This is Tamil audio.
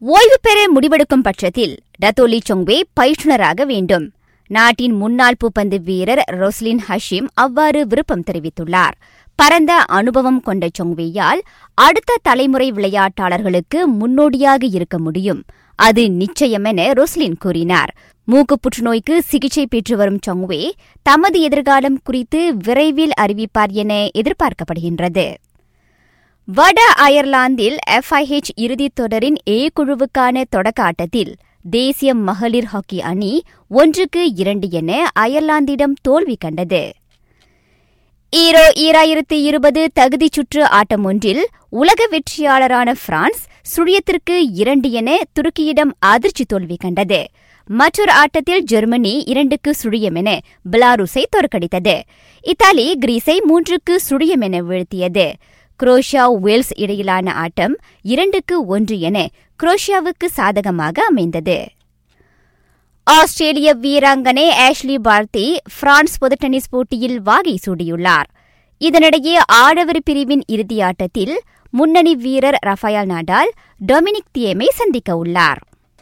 ஓய்வு பெற முடிவெடுக்கும் பட்சத்தில் டத்தோலி சொங்வே பயிற்றுனராக வேண்டும். நாட்டின் முன்னாள் பூப்பந்து வீரர் ரொஸ்லின் ஹஷிம் அவ்வாறு விருப்பம் தெரிவித்துள்ளார். பரந்த அனுபவம் கொண்ட சொங்வேயால் அடுத்த தலைமுறை விளையாட்டாளர்களுக்கு முன்னோடியாக இருக்க முடியும். அது நிச்சயம் என ரொஸ்லின் கூறினார். மூக்கு புற்றுநோய்க்கு சிகிச்சை பெற்று வரும் சொங்வே தமது எதிர்காலம் குறித்து விரைவில் அறிவிப்பார் என எதிர்பார்க்கப்படுகின்றது. வட அயர்லாந்தில் எஃப்ஐஹெச் இறுதித் தொடரின் ஏ குழுவுக்கான தொடக்க ஆட்டத்தில் தேசிய மகளிர் ஹாக்கி அணி ஒன்றுக்கு இரண்டு என அயர்லாந்திடம் தோல்வி கண்டது. ஈரோ ஈராயிரத்து இருபது தகுதிச் சுற்று ஆட்டம் ஒன்றில் உலக வெற்றியாளரான பிரான்ஸ் சுழியத்திற்கு இரண்டு என துருக்கியிடம் அதிர்ச்சி தோல்வி கண்டது. மற்றொரு ஆட்டத்தில் ஜெர்மனி இரண்டுக்கு சுழியம் என பெலாருஸை தோற்கடித்தது. இத்தாலி கிரீஸை மூன்றுக்கு சுழியம் என வீழ்த்தியது. குரோஷியா வேல்ஸ் இடையிலான ஆட்டம் இரண்டுக்கு ஒன்று என குரோஷியாவுக்கு சாதகமாக அமைந்தது. ஆஸ்திரேலிய வீராங்கனை ஆஷ்லி பார்த்தி பிரான்ஸ் பொது டென்னிஸ் போட்டியில் வாகை சூடியுள்ளார். இதனிடையே ஆடவர் பிரிவின் இறுதியாட்டத்தில் முன்னணி வீரர் ரஃபயால் நாடால் டொமினிக் தியமை சந்திக்க உள்ளார்.